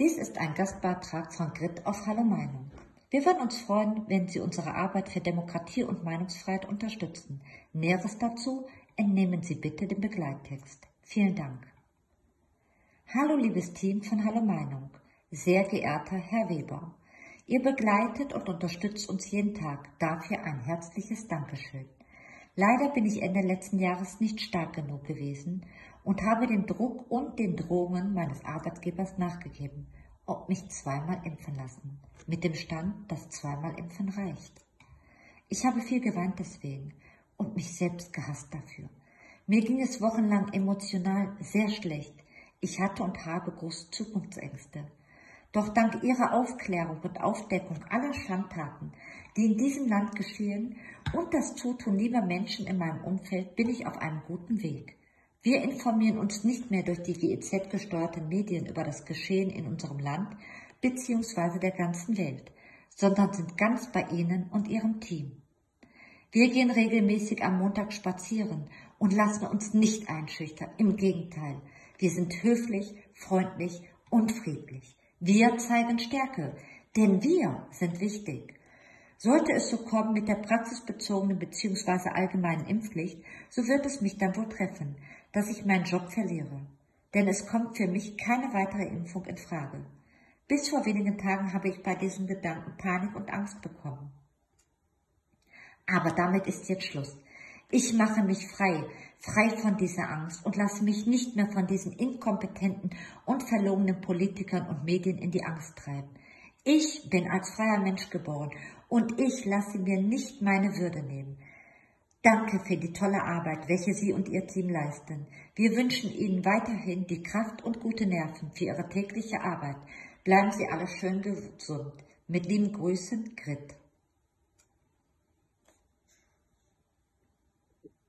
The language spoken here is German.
Dies ist ein Gastbeitrag von Grit auf Hallo Meinung. Wir würden uns freuen, wenn Sie unsere Arbeit für Demokratie und Meinungsfreiheit unterstützen. Näheres dazu entnehmen Sie bitte den Begleittext. Vielen Dank. Hallo liebes Team von Hallo Meinung. Sehr geehrter Herr Weber. Ihr begleitet und unterstützt uns jeden Tag. Dafür ein herzliches Dankeschön. Leider bin ich Ende letzten Jahres nicht stark genug gewesen und habe dem Druck und den Drohungen meines Arbeitgebers nachgegeben und mich zweimal impfen lassen, mit dem Stand, dass zweimal impfen reicht. Ich habe viel geweint deswegen und mich selbst gehasst dafür. Mir ging es wochenlang emotional sehr schlecht. Ich hatte und habe große Zukunftsängste. Doch dank ihrer Aufklärung und Aufdeckung aller Schandtaten, die in diesem Land geschehen und das Zutun lieber Menschen in meinem Umfeld, bin ich auf einem guten Weg. Wir informieren uns nicht mehr durch die GEZ gesteuerten Medien über das Geschehen in unserem Land bzw. der ganzen Welt, sondern sind ganz bei Ihnen und Ihrem Team. Wir gehen regelmäßig am Montag spazieren und lassen uns nicht einschüchtern. Im Gegenteil, wir sind höflich, freundlich und friedlich. Wir zeigen Stärke, denn wir sind wichtig. Sollte es so kommen mit der praxisbezogenen bzw. allgemeinen Impfpflicht, so wird es mich dann wohl treffen, dass ich meinen Job verliere. Denn es kommt für mich keine weitere Impfung in Frage. Bis vor wenigen Tagen habe ich bei diesem Gedanken Panik und Angst bekommen. Aber damit ist jetzt Schluss. Ich mache mich frei, frei von dieser Angst und lasse mich nicht mehr von diesen inkompetenten und verlogenen Politikern und Medien in die Angst treiben. Ich bin als freier Mensch geboren und ich lasse mir nicht meine Würde nehmen. Danke für die tolle Arbeit, welche Sie und Ihr Team leisten. Wir wünschen Ihnen weiterhin die Kraft und gute Nerven für Ihre tägliche Arbeit. Bleiben Sie alle schön gesund. Mit lieben Grüßen, Grit.